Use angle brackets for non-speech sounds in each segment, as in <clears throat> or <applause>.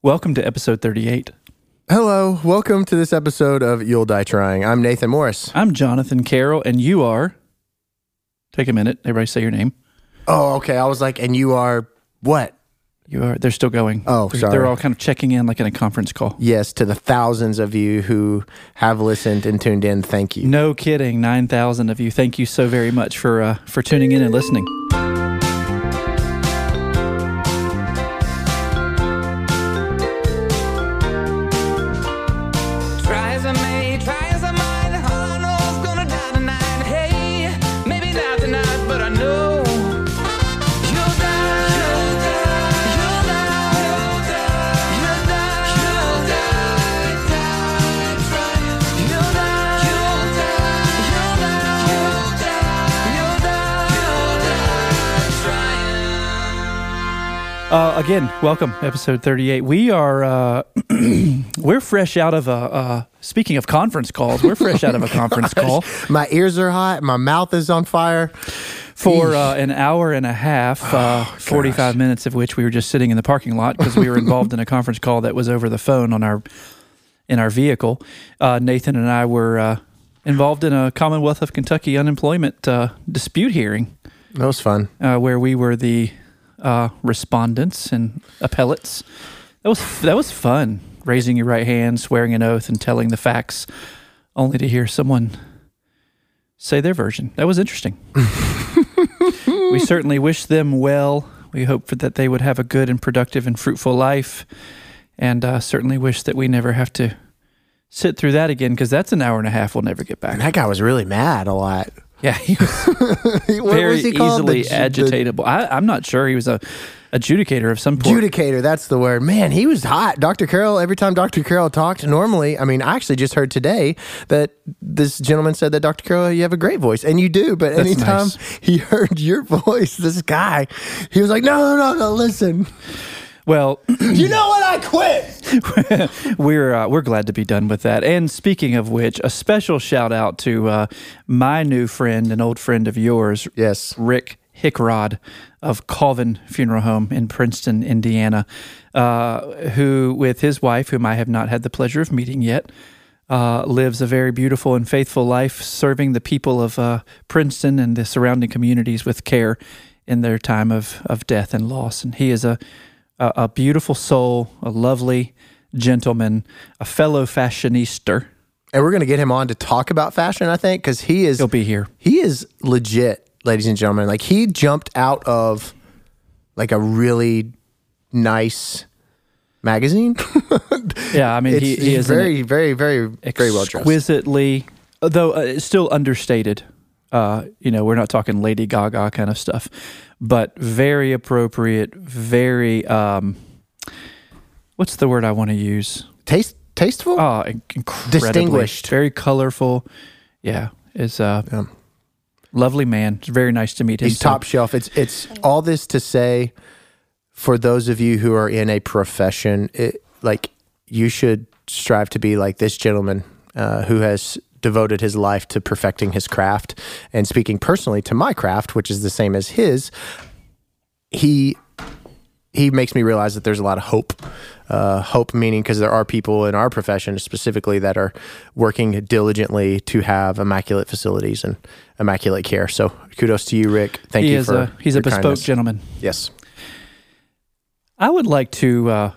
Welcome to episode 38. Hello, welcome to this episode of You'll Die Trying. I'm Nathan Morris. I'm Jonathan Carroll, and you are. Take a minute. Everybody say your name. Oh, okay. I was like, and you are what? You are. They're still going. Oh, they're, sorry. They're all kind of checking in like in a conference call. Yes, to the thousands of you who have listened and tuned in, thank you. No kidding. 9,000 of you. Thank you so very much for, uh, for tuning in and listening. Uh, again, welcome, episode 38. We are, uh, <clears throat> we're fresh out of a, uh, speaking of conference calls, we're fresh out of a <laughs> conference call My ears are hot, my mouth is on fire. for uh, an hour and a half, uh, 45 minutes of which we were just sitting in the parking lot because we were involved in a conference call that was over the phone on our, in our vehicle. Uh, Nathan and I were, uh, involved in a Commonwealth of Kentucky unemployment, uh, dispute hearing, That was fun. uh, where we were the, uh, respondents and appellates. That was, that was fun. Raising your right hand, swearing an oath, and telling the facts, only to hear someone say their version. That was interesting. <laughs> we certainly wish them well. We hope for that they would have a good and productive and fruitful life, and uh, certainly wish that we never have to sit through that again because that's an hour and a half we'll never get And back. that guy was really mad a lot. Yeah, he was <laughs> very was he easily The agitatable. I, I'm not sure he was a adjudicator of some the. Adjudicator, that's the word. Man, he was hot. Dr. Carroll, every time Dr. Carroll talked, normally, I mean, I actually just heard today that this gentleman said that Dr. Carroll, you have a great voice. And you do, but That's anytime nice. he <laughs> heard your voice, this guy, he was like, no, no, no, no, listen. Well, <clears throat> You know what? I quit. <laughs> we're uh, we're glad to be done with that. And speaking of which, a special shout out to uh, my new friend, an old friend of yours, Yes. Rick Hickrod of Colvin Funeral Home in Princeton, Indiana, uh, who, with his wife, whom I have not had the pleasure of meeting yet, uh, lives a very beautiful and faithful life, serving the people of uh, Princeton and the surrounding communities with care in their time of, of death and loss. And he is a, a, a beautiful soul, a lovely gentleman, a fellow fashionista. And we're going to get him on to talk about fashion, I think, because he is He'll be here. he is legit, ladies and gentlemen. Like he jumped out of like a really nice magazine. <laughs> Yeah, I mean, he, he is very, very, very, very well dressed. exquisitely, though uh, still understated. Uh, you know, we're not talking Lady Gaga kind of stuff, but very appropriate. Very, um, what's the word I want to use? Taste, tasteful. Oh, incredibly, Distinguished. very colorful. Yeah, is a Yeah. lovely man. It's very nice to meet him. He's top shelf. It's it's all this to say for those of you who are in a profession, it, like you should strive to be like this gentleman uh, who has devoted his life to perfecting his craft. And speaking personally to my craft, which is the same as his, he he makes me realize that there's a lot of hope. Uh, hope meaning because there are people in our profession specifically that are working diligently to have immaculate facilities and immaculate care. So kudos to you, Rick. Thank he you for a he's a bespoke kindness. gentleman. Yes. I would like to uh,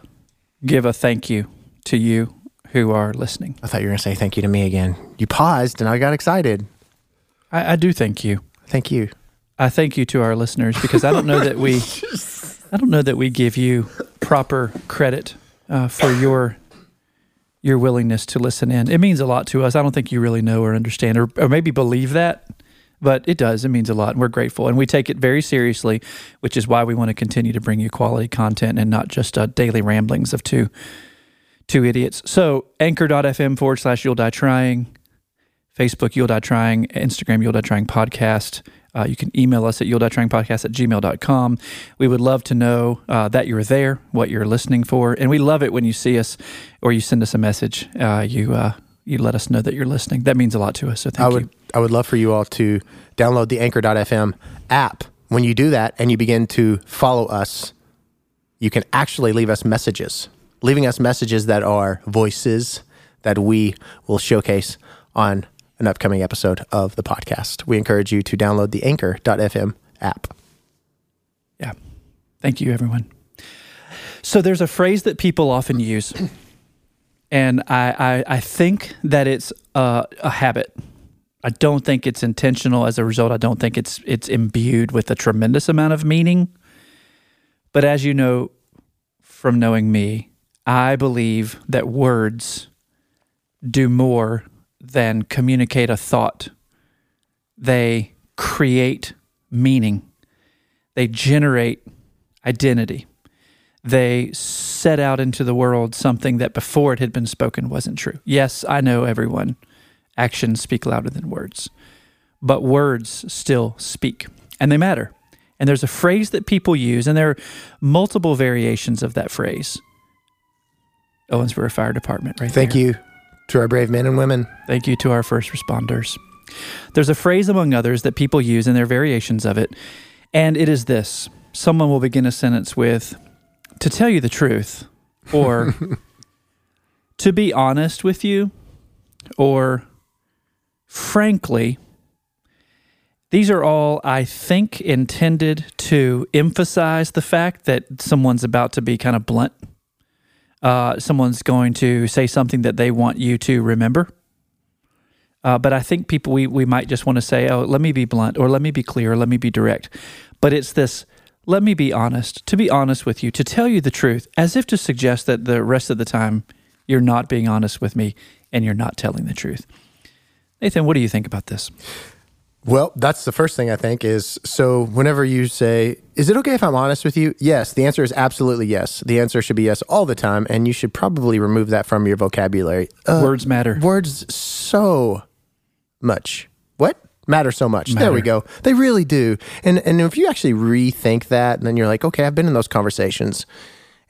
give a thank you to you who are listening. I thought you were going to say thank you to me again. You paused and I got excited. I, I do thank you. Thank you. I thank you to our listeners because I don't know that we, I don't know that we give you proper credit uh, for your your willingness to listen in. It means a lot to us. I don't think you really know or understand or, or maybe believe that, but it does. It means a lot, and we're grateful, and we take it very seriously, which is why we want to continue to bring you quality content and not just uh, daily ramblings of two two idiots. So anchor.fm forward slash you'll die trying. Facebook, You'll Die Trying, Instagram, You'll Die Trying Podcast. Uh, you can email us at you'll die trying podcast at gmail.com. We would love to know uh, that you're there, what you're listening for. And we love it when you see us or you send us a message. Uh, you, uh, you let us know that you're listening. That means a lot to us. So thank I you. would I would love for you all to download the anchor.fm app. When you do that and you begin to follow us, you can actually leave us messages. Leaving us messages that are voices that we will showcase on an upcoming episode of the podcast. We encourage you to download the anchor.fm app. Yeah. Thank you, everyone. So there's a phrase that people often use, and I, I, I think that it's a, a habit. I don't think it's intentional. As a result, I don't think it's it's imbued with a tremendous amount of meaning. But as you know from knowing me, I believe that words do more than communicate a thought. They create meaning. They generate identity. They set out into the world something that before it had been spoken wasn't true. Yes, I know everyone. Actions speak louder than words, but words still speak and they matter. And there's a phrase that people use, and there are multiple variations of that phrase. Owensboro Fire Department, right Thank there. you to our brave men and women. Thank you to our first responders. There's a phrase among others that people use, and their variations of it. And it is this someone will begin a sentence with, to tell you the truth, or <laughs> to be honest with you, or frankly. These are all, I think, intended to emphasize the fact that someone's about to be kind of blunt. Uh, someone's going to say something that they want you to remember. Uh, but I think people, we, we might just want to say, oh, let me be blunt, or let me be clear, or let me be direct. But it's this, let me be honest, to be honest with you, to tell you the truth, as if to suggest that the rest of the time you're not being honest with me and you're not telling the truth. Nathan, what do you think about this? Well, that's the first thing I think is so whenever you say, Is it okay if I'm honest with you? Yes. The answer is absolutely yes. The answer should be yes all the time. And you should probably remove that from your vocabulary. Uh, Words matter. Words so much. What? Matter so much. There we go. They really do. And and if you actually rethink that, and then you're like, okay, I've been in those conversations,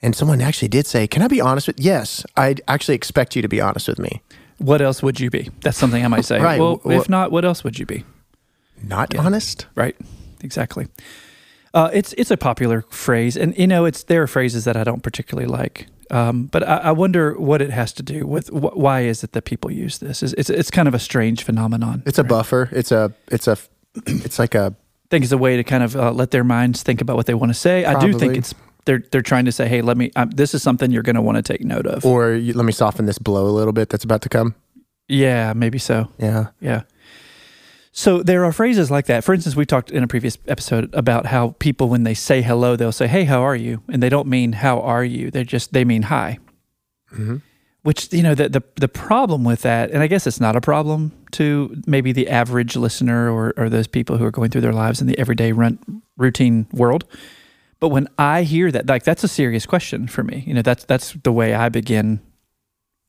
and someone actually did say, "Can I be honest with?" You? Yes, I actually expect you to be honest with me. What else would you be? That's something I might say. Right. Well, Wh- if not, what else would you be? Not honest. Right. Exactly. Uh, it's it's a popular phrase, and you know, it's there are phrases that I don't particularly like. Um, but I, I wonder what it has to do with wh- why is it that people use this? It's it's, it's kind of a strange phenomenon. It's a buffer. It's a. It's a. It's like a. I think it's a way to kind of uh, let their minds think about what they want to say. I do think it's they're they're trying to say, hey, let me. Um, this is something you're going to want to take note of. Or you, let me soften this blow a little bit. That's about to come. yeah, maybe so. Yeah. Yeah. So there are phrases like that. For instance, we talked in a previous episode about how people, when they say hello, they'll say, "Hey, how are you?" and they don't mean "How are you?" They just they mean "Hi." Mm-hmm. Which you know the, the the problem with that, and I guess it's not a problem to maybe the average listener or or those people who are going through their lives in the everyday run, routine world. But when I hear that, like that's a serious question for me. You know, that's that's the way I begin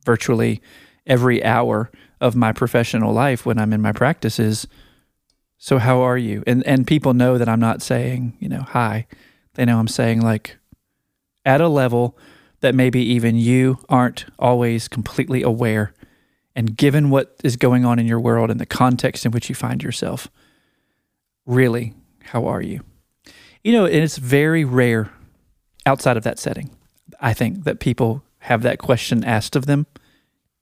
virtually every hour of my professional life when I'm in my practice is so how are you? And and people know that I'm not saying, you know, hi. They know I'm saying like at a level that maybe even you aren't always completely aware. And given what is going on in your world and the context in which you find yourself, really, how are you? You know, and it's very rare outside of that setting, I think, that people have that question asked of them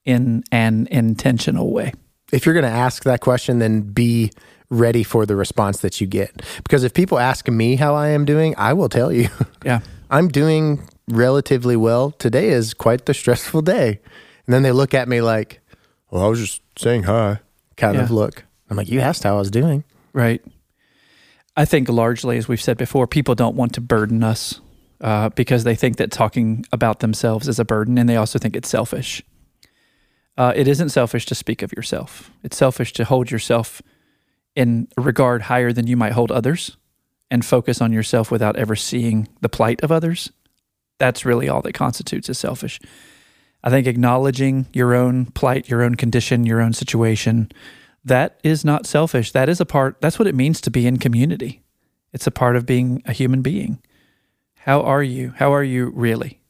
in an intentional way. If you're going to ask that question, then be ready for the response that you get. Because if people ask me how I am doing, I will tell you. <laughs> Yeah. I'm doing relatively well. Today is quite the stressful day. And then they look at me like, well, I was just saying hi kind of look. I'm like, you asked how I was doing. Right. I think largely, as we've said before, people don't want to burden us uh, because they think that talking about themselves is a burden, and they also think it's selfish. Uh, it isn't selfish to speak of yourself. It's selfish to hold yourself in regard higher than you might hold others, and focus on yourself without ever seeing the plight of others. That's really all that constitutes as selfish. I think acknowledging your own plight, your own condition, your own situation, that is not selfish. That is a part, that's what it means to be in community. It's a part of being a human being. How are you? How are you really?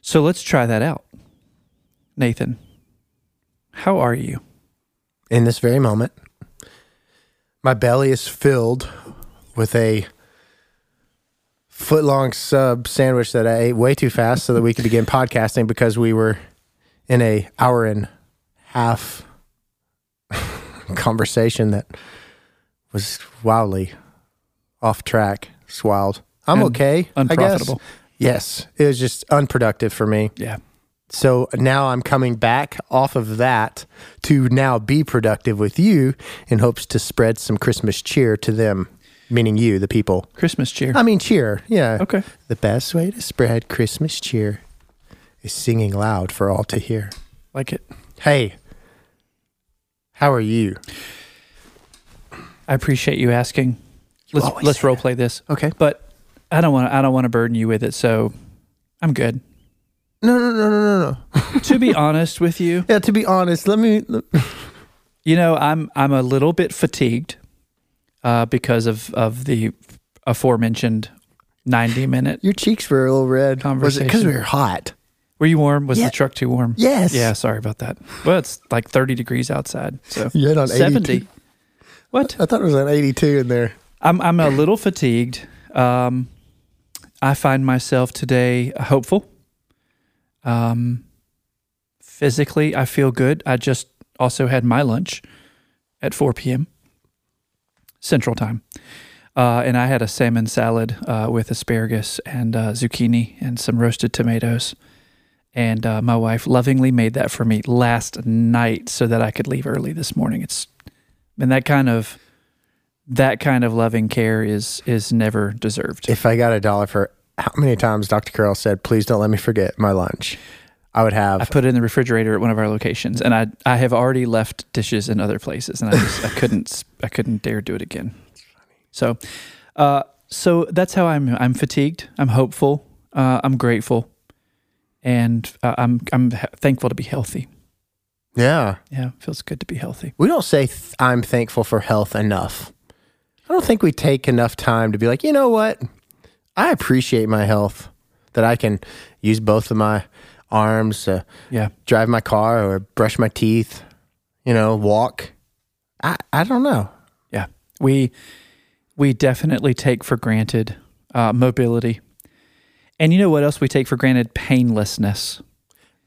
So let's try that out. Nathan, how are you? In this very moment, my belly is filled with a foot long sub sandwich that I ate way too fast so that we could begin podcasting because we were in a hour and half <laughs> conversation that was wildly off track. It's wild. I'm And okay. I guess. unprofitable. Yes, it was just unproductive for me. Yeah. So now I'm coming back off of that to now be productive with you in hopes to spread some Christmas cheer to them, meaning you, the people. Christmas cheer. I mean, cheer. Yeah. okay. The best way to spread Christmas cheer is singing loud for all to hear. Like it. Hey, how are you? I appreciate you asking. Let's let's role play this. Okay. But I don't want to I don't want to burden you with it, so I'm good. No, no, no, no, no, no. <laughs> to be honest with you, Yeah, to be honest, let me. <laughs> you know, I'm I'm a little bit fatigued uh, because of of the aforementioned 90 minute. Your cheeks were a little red. Was it because we were hot? Were you warm? Was Yeah. the truck too warm? Yes. Yeah, sorry about that. Well, it's like 30 degrees outside. So <laughs> had on 70. 82. What? I thought it was on 82 in there. I'm I'm a little fatigued. Um, I find myself today hopeful. Um, physically, I feel good. I just also had my lunch at 4 p.m. Central Time, uh, and I had a salmon salad uh, with asparagus and uh, zucchini and some roasted tomatoes. And uh, my wife lovingly made that for me last night so that I could leave early this morning. It's and that kind of that kind of loving care is is never deserved. If I got a dollar for how many times Dr. Carroll said, please don't let me forget my lunch, I would have. I put it in the refrigerator at one of our locations, and I I have already left dishes in other places, and I just I couldn't I couldn't dare do it again. So, uh, so that's how I'm I'm fatigued. I'm hopeful. Uh, I'm grateful, and uh, I'm I'm ha- thankful to be healthy. yeah. Yeah, feels good to be healthy. We don't say th- I'm thankful for health enough. I don't think we take enough time to be like, you know what? I appreciate my health that I can use both of my arms to Yeah, drive my car or brush my teeth, you know, walk. I, I don't know. yeah. We we definitely take for granted uh, mobility, and you know what else we take for granted? Painlessness.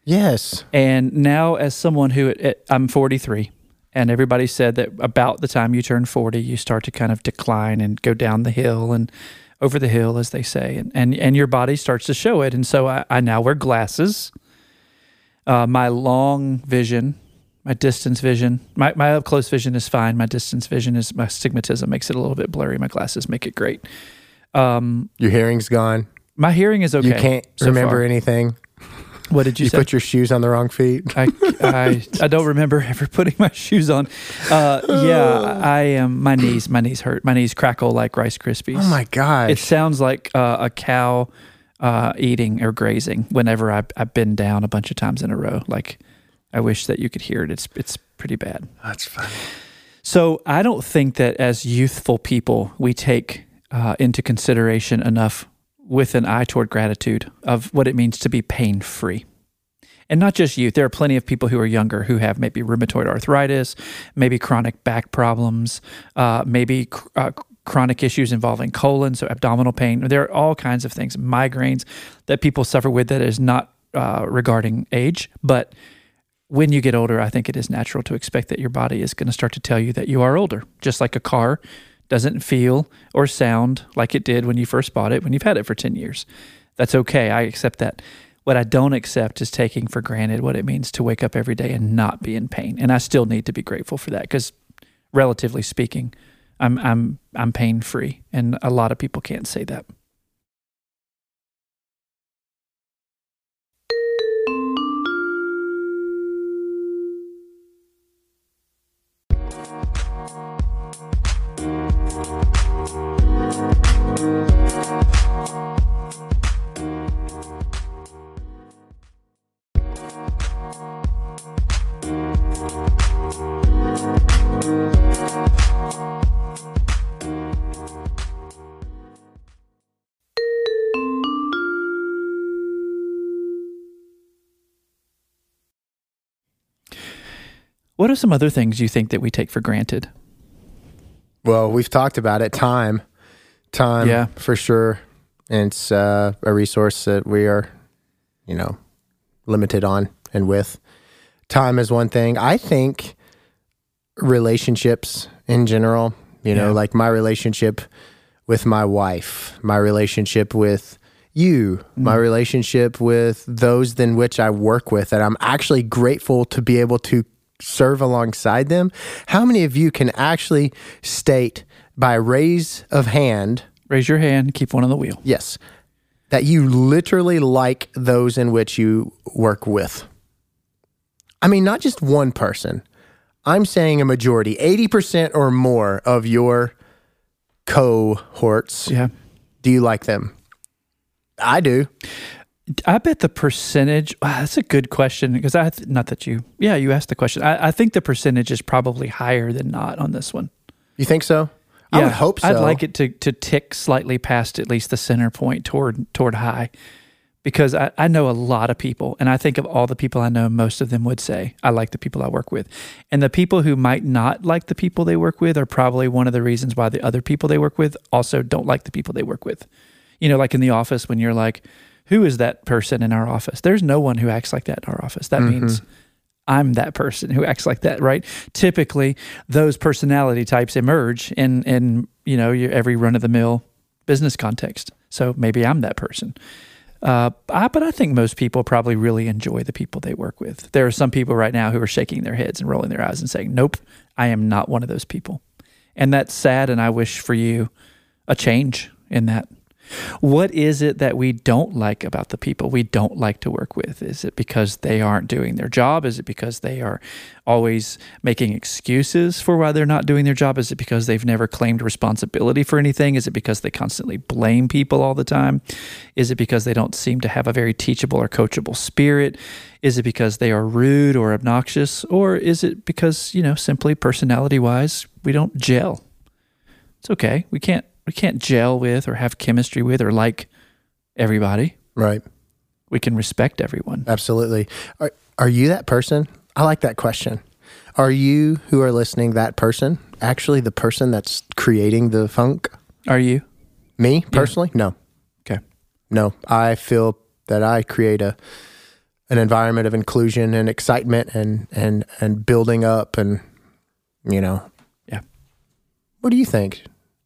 Yes. And now, as someone who I'm 43, and everybody said that about the time you turn 40, you start to kind of decline and go down the hill and over the hill, as they say, and and, and your body starts to show it. And so I, I now wear glasses. Uh, my long vision, my distance vision, my, my up close vision is fine. My distance vision is my stigmatism makes it a little bit blurry. My glasses make it great. Um, Your hearing's gone. my hearing is okay. You can't so remember far. anything. What did you, say? You say? put your shoes on the wrong feet. I, I <laughs> I don't remember ever putting my shoes on. Uh, yeah, I am. My knees, my knees hurt. My knees crackle like Rice Krispies. Oh my gosh. It sounds like uh, a cow uh, eating or grazing. Whenever I I bend down a bunch of times in a row, like I wish that you could hear it. It's it's pretty bad. That's funny. So I don't think that as youthful people we take uh, into consideration enough with an eye toward gratitude of what it means to be pain free. And not just youth. There are plenty of people who are younger who have maybe rheumatoid arthritis, maybe chronic back problems, uh, maybe cr- uh, chronic issues involving colon, so abdominal pain. There are all kinds of things, migraines that people suffer with that is not uh, regarding age, but when you get older, I think it is natural to expect that your body is going to start to tell you that you are older, just like a car doesn't feel or sound like it did when you first bought it when you've had it for 10 years. That's okay. I accept that. What I don't accept is taking for granted what it means to wake up every day and not be in pain. And I still need to be grateful for that because relatively speaking, I'm I'm I'm pain free and a lot of people can't say that. What are some other things you think that we take for granted? Well, we've talked about it. Time. Time. Yeah. For sure. and it's uh, a resource that we are, you know, limited on and with. Time is one thing. I think relationships in general, you know, Yeah. like my relationship with my wife, my relationship with you, my relationship with those in which I work with, that I'm actually grateful to be able to serve alongside them. How many of you can actually state by raise of hand, Raise your hand, keep one on the wheel. yes, that you literally like those in which you work with? I mean, not just one person. I'm saying a majority, 80% or more of your cohorts. Yeah. Do you like them? I do. I bet the percentage. Wow, that's a good question because I not that you. Yeah, you asked the question. I, I think the percentage is probably higher than not on this one. You think so? I would hope so. I'd like it to to tick slightly past at least the center point toward toward high, because I, I know a lot of people, and I think of all the people I know, most of them would say I like the people I work with, and the people who might not like the people they work with are probably one of the reasons why the other people they work with also don't like the people they work with. You know, like in the office when you're like, who is that person in our office? There's no one who acts like that in our office. That means I'm that person who acts like that, right? Typically, those personality types emerge in in you know your every run of the mill business context. So maybe I'm that person. Uh, I, but I think most people probably really enjoy the people they work with. There are some people right now who are shaking their heads and rolling their eyes and saying, "Nope, I am not one of those people," and that's sad. And I wish for you a change in that. What is it that we don't like about the people we don't like to work with? Is it because they aren't doing their job? Is it because they are always making excuses for why they're not doing their job? Is it because they've never claimed responsibility for anything? Is it because they constantly blame people all the time? Is it because they don't seem to have a very teachable or coachable spirit? Is it because they are rude or obnoxious? Or is it because, you know, simply personality wise, we don't gel? It's okay. We can't we can't gel with or have chemistry with or like everybody. Right. We can respect everyone. Absolutely. Are, are you that person? I like that question. Are you who are listening that person? Actually, the person that's creating the funk? Are you? Me personally? No. Okay. No. I feel that I create a an environment of inclusion and excitement and and and building up and you know. Yeah. What do you think?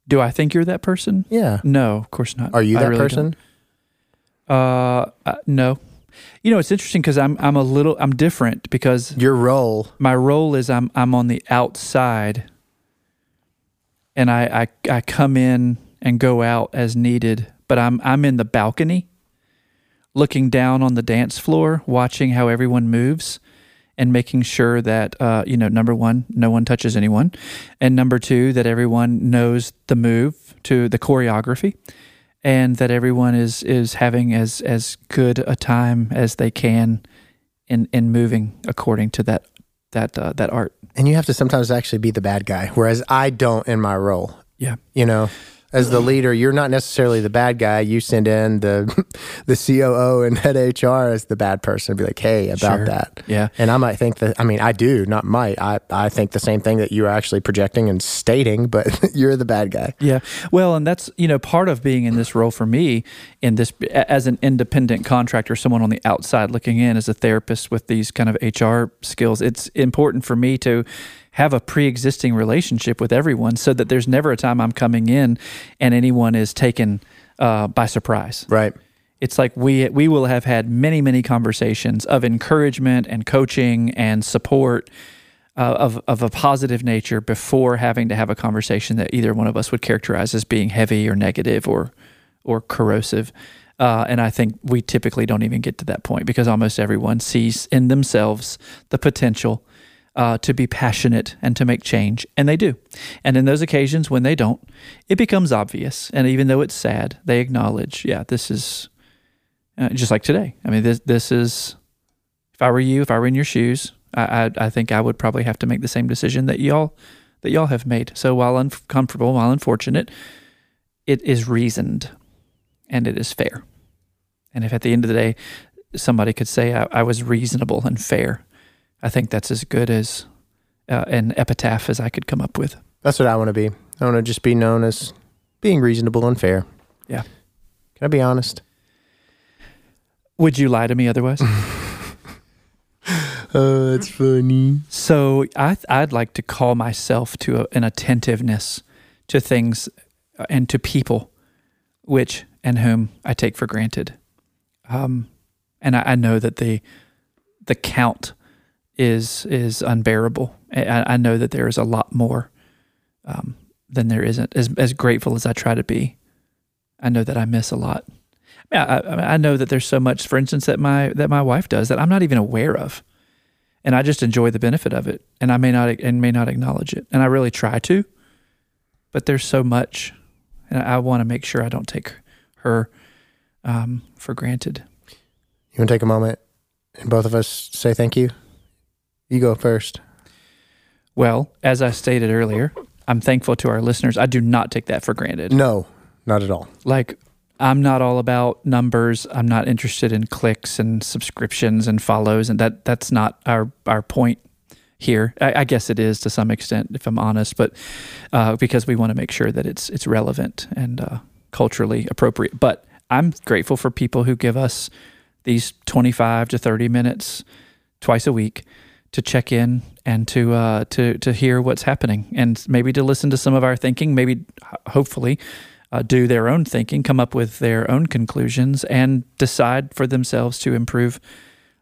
Do I think you're that person? Yeah. No, of course not. Are you I that really person? don't. Uh, uh, no. You know, it's interesting because I'm I'm a little I'm different because Your role. my role is I'm I'm on the outside, and I I, I come in and go out as needed, but I'm I'm in the balcony, looking down on the dance floor, watching how everyone moves, and making sure that uh, you know number one, no one touches anyone, and number two, that everyone knows the move to the choreography, and that everyone is is having as as good a time as they can in in moving according to that that uh, that art. And you have to sometimes actually be the bad guy, whereas I don't in my role. Yeah. you know as the leader you're not necessarily the bad guy you send in the <laughs> the COO and head hr as the bad person be like hey about Sure. that Yeah. and i might think that i mean i do not might i i think the same thing that you're actually projecting and stating but <laughs> you're the bad guy Yeah. Well, and that's, you know, part of being in this role for me in this as an independent contractor, someone on the outside looking in as a therapist with these kind of HR skills. It's important for me to have a pre-existing relationship with everyone so that there's never a time I'm coming in and anyone is taken uh, by surprise. right It's like we we will have had many many conversations of encouragement and coaching and support uh, of of a positive nature before having to have a conversation that either one of us would characterize as being heavy or negative or or corrosive. Uh, and I think we typically don't even get to that point because almost everyone sees in themselves the potential uh, to be passionate and to make change, and they do. And in those occasions when they don't, it becomes obvious. And even though it's sad, they acknowledge, yeah, this is uh, just like today. I mean, this this is. If I were you, if I were in your shoes, I, I I think I would probably have to make the same decision that y'all that y'all have made. So while uncomfortable, while unfortunate, it is reasoned, and it is fair. And if at the end of the day somebody could say I, I was reasonable and fair, I think that's as good as uh, an epitaph as I could come up with. that's what i want to be i want to just be known as being reasonable and fair Yeah. Can I be honest? Would you lie to me otherwise? <laughs> Oh, that's funny. So I, I'd like to call myself to a, an attentiveness to things uh, and to people, which and whom I take for granted. Um, and I, I know that the the count is is unbearable. I, I know that there is a lot more um, than there isn't. As as grateful as I try to be, I know that I miss a lot. I, I, I know that there's so much, for instance, that my that my wife does that I'm not even aware of and I just enjoy the benefit of it, and I may not and may not acknowledge it, and I really try to, but there's so much, and I want to make sure I don't take her um, for granted. You want to take a moment and both of us say thank you? You go first. Well, as I stated earlier, I'm thankful to our listeners. I do not take that for granted. No, not at all. Like I'm not all about numbers. I'm not interested in clicks and subscriptions and follows, and that that's not our our point here. I, I guess it is to some extent, if I'm honest, but uh, because we want to make sure that it's it's relevant and uh, culturally appropriate. But I'm grateful for people who give us these 25 to 30 minutes twice a week to check in and to uh, to to hear what's happening and maybe to listen to some of our thinking. Maybe, hopefully uh, do their own thinking, come up with their own conclusions, and decide for themselves to improve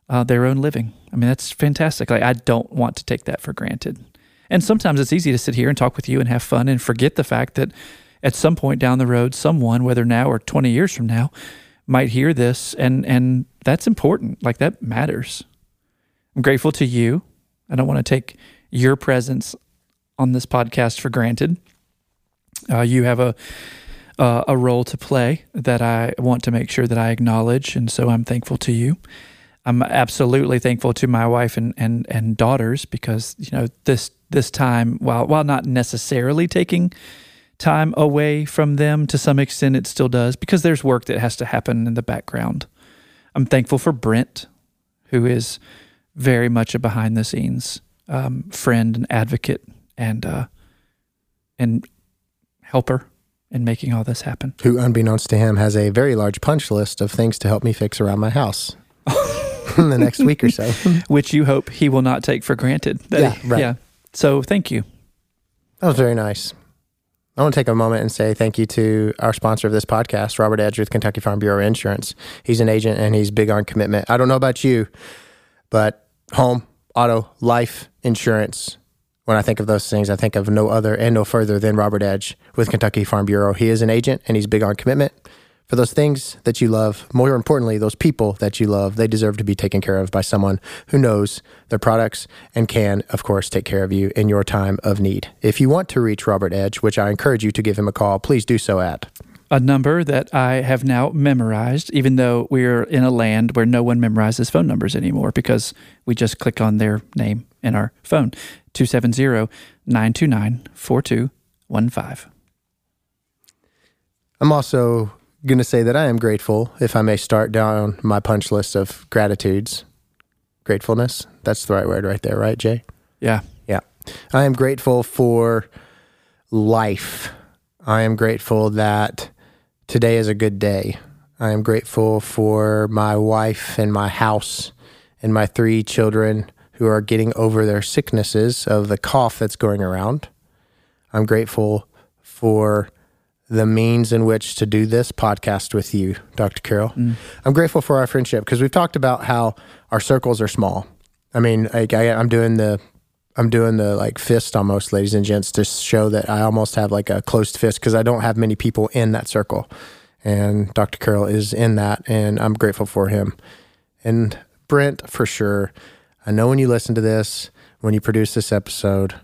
uh, their own living. I mean, that's fantastic. Like, I don't want to take that for granted. And sometimes it's easy to sit here and talk with you and have fun and forget the fact that at some point down the road, someone, whether now or 20 years from now, might hear this, and and that's important. Like that matters. I'm grateful to you. I don't want to take your presence on this podcast for granted. Uh, you have a uh, a role to play that I want to make sure that I acknowledge, and so I'm thankful to you. I'm absolutely thankful to my wife and, and, and daughters because you know this this time while while not necessarily taking time away from them to some extent it still does because there's work that has to happen in the background. I'm thankful for Brent, who is very much a behind the scenes um, friend and advocate and uh, and helper in making all this happen. Who, unbeknownst to him, has a very large punch list of things to help me fix around my house <laughs> in the next week or so. <laughs> Which you hope he will not take for granted. Yeah, he- right. yeah. So thank you. That was very nice. I want to take a moment and say thank you to our sponsor of this podcast, Robert Edge with Kentucky Farm Bureau Insurance. He's an agent and he's big on commitment. I don't know about you, but home, auto, life insurance. When I think of those things, I think of no other and no further than Robert Edge with Kentucky Farm Bureau. He is an agent and he's big on commitment. For those things that you love, more importantly, those people that you love, they deserve to be taken care of by someone who knows their products and can, of course, take care of you in your time of need. If you want to reach Robert Edge, which I encourage you to give him a call, please do so at A number that I have now memorized, even though we're in a land where no one memorizes phone numbers anymore because we just click on their name in our phone 270 929 4215. I'm also going to say that I am grateful, if I may start down my punch list of gratitudes. Gratefulness. That's the right word right there, right, Jay? Yeah. Yeah. I am grateful for life. I am grateful that today is a good day. I am grateful for my wife and my house and my three children who are getting over their sicknesses of the cough that's going around. I'm grateful for the means in which to do this podcast with you, Dr. Carroll. Mm. I'm grateful for our friendship because we've talked about how our circles are small. I mean, like I, I'm doing the, I'm doing the like fist almost, ladies and gents, to show that I almost have like a closed fist because I don't have many people in that circle, and Dr. Carroll is in that, and I'm grateful for him, and Brent for sure. I know when you listen to this, when you produce this episode,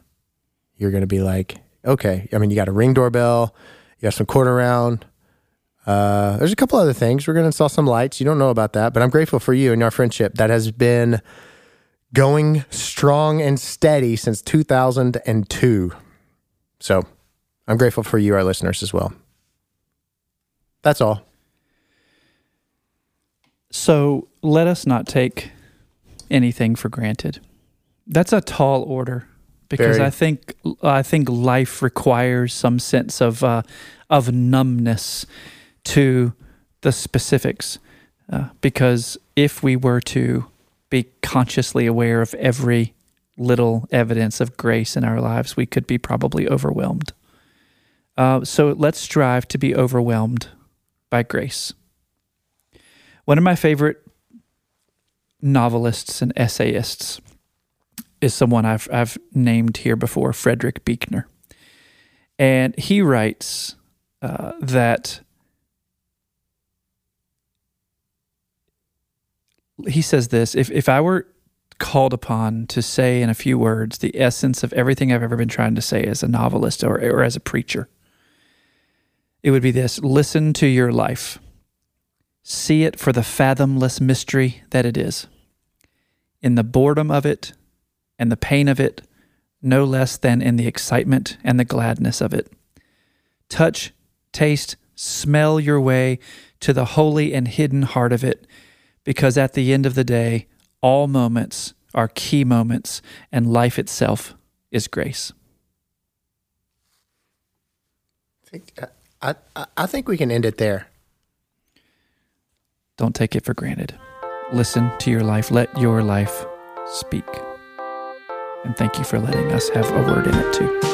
you're going to be like, okay. I mean, you got a ring doorbell, you got some quarter round. Uh, there's a couple other things. We're going to install some lights. You don't know about that, but I'm grateful for you and our friendship that has been going strong and steady since 2002. So I'm grateful for you, our listeners, as well. That's all. So let us not take anything for granted. That's a tall order because Very. I think I think life requires some sense of uh, of numbness to the specifics, uh, because if we were to be consciously aware of every little evidence of grace in our lives, we could be probably overwhelmed. Uh, so let's strive to be overwhelmed by grace. One of my favorite novelists and essayists is someone I've I've named here before, Frederick Buechner, and he writes uh, that he says this: if if I were called upon to say in a few words the essence of everything I've ever been trying to say as a novelist or or as a preacher, it would be this: listen to your life. See it for the fathomless mystery that it is. In the boredom of it and the pain of it, no less than in the excitement and the gladness of it. Touch, taste, smell your way to the holy and hidden heart of it, because at the end of the day, all moments are key moments, and life itself is grace. I think, uh, I, I, I think we can end it there. Don't take it for granted. Listen to your life. Let your life speak. And thank you for letting us have a word in it too.